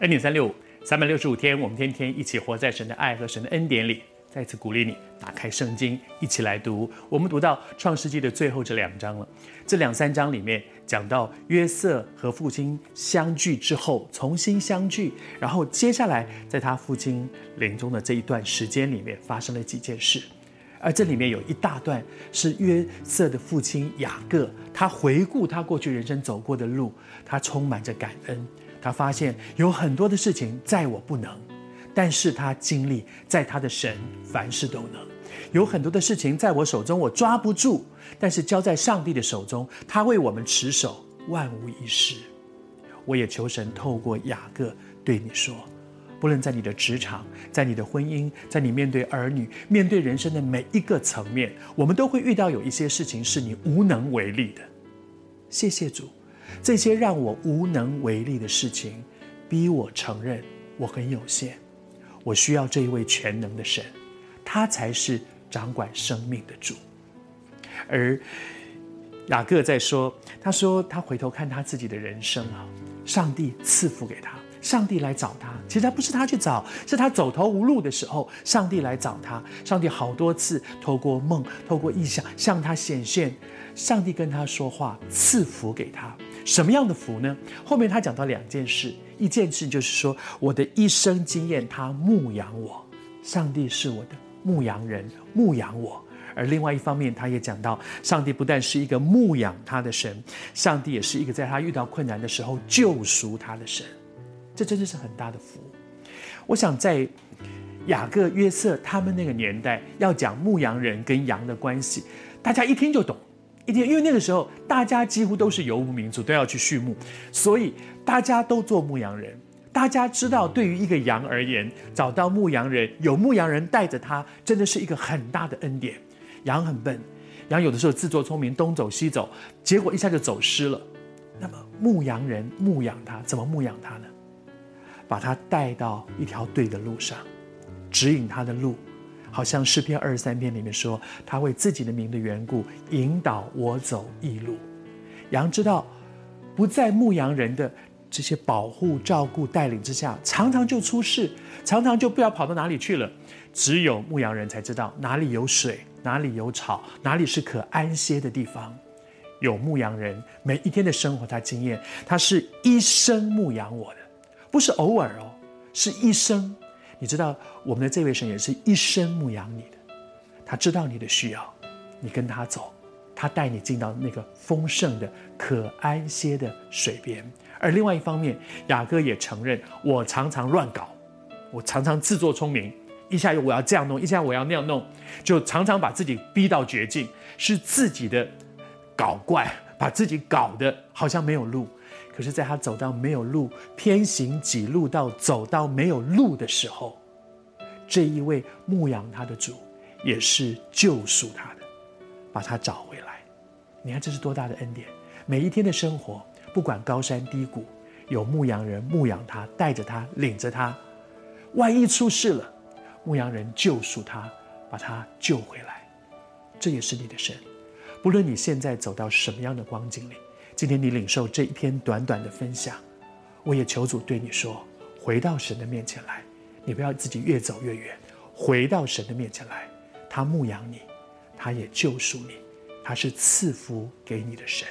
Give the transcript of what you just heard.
恩典三六五，三百六十五天，我们天天一起活在神的爱和神的恩典里。再次鼓励你打开圣经，一起来读。我们读到创世纪的最后这两章了。这两三章里面讲到约瑟和父亲相聚之后，重新相聚，然后接下来在他父亲临终的这一段时间里面发生了几件事。而这里面有一大段是约瑟的父亲雅各，他回顾他过去人生走过的路，他充满着感恩。他发现有很多的事情在我不能，但是他经历在他的神凡事都能。有很多的事情在我手中我抓不住，但是交在上帝的手中，他为我们持守，万无一失。我也求神透过雅各对你说，不论在你的职场，在你的婚姻，在你面对儿女，面对人生的每一个层面，我们都会遇到有一些事情是你无能为力的。谢谢主。这些让我无能为力的事情，逼我承认我很有限，我需要这一位全能的神，他才是掌管生命的主。而雅各在说，他说他回头看他自己的人生啊，上帝赐福给他，上帝来找他。其实他不是他去找，是他走投无路的时候，上帝来找他。上帝好多次透过梦、透过异象向他显现，上帝跟他说话，赐福给他。什么样的福呢？后面他讲到两件事，一件事就是说，我的一生经验，他牧养我，上帝是我的牧羊人，牧养我；而另外一方面，他也讲到，上帝不但是一个牧养他的神，上帝也是一个在他遇到困难的时候救赎他的神，这真的是很大的福。我想在雅各、约瑟他们那个年代，要讲牧羊人跟羊的关系，大家一听就懂。一听，因为那个时候大家几乎都是游牧民族，都要去畜牧，所以大家都做牧羊人。大家知道，对于一个羊而言，找到牧羊人，有牧羊人带着他，真的是一个很大的恩典。羊很笨，羊有的时候自作聪明，东走西走，结果一下就走失了。那么牧羊人牧养他，怎么牧养他呢？把他带到一条对的路上，指引他的路。好像诗篇二十三篇里面说，他为自己的名的缘故引导我走义路。羊知道，不在牧羊人的这些保护、照顾、带领之下，常常就出事，常常就不知道跑到哪里去了。只有牧羊人才知道哪里有水，哪里有草，哪里是可安歇的地方。有牧羊人每一天的生活，他经验，他是一生牧养我的，不是偶尔哦，是一生。你知道我们的这位神也是一生牧养你的，他知道你的需要，你跟他走，他带你进到那个丰盛的、可安歇的水边。而另外一方面，雅各也承认，我常常乱搞，我常常自作聪明，一下我要这样弄，一下我要那样弄，就常常把自己逼到绝境，是自己的搞怪，把自己搞得好像没有路。可是，在他走到没有路、偏行几路到走到没有路的时候，这一位牧养他的主，也是救赎他的，把他找回来。你看，这是多大的恩典！每一天的生活，不管高山低谷，有牧羊人牧养他，带着他，领着他。万一出事了，牧羊人救赎他，把他救回来。这也是你的神。不论你现在走到什么样的光景里。今天你领受这一篇短短的分享，我也求主对你说：回到神的面前来，你不要自己越走越远，回到神的面前来，他牧养你，他也救赎你，他是赐福给你的神。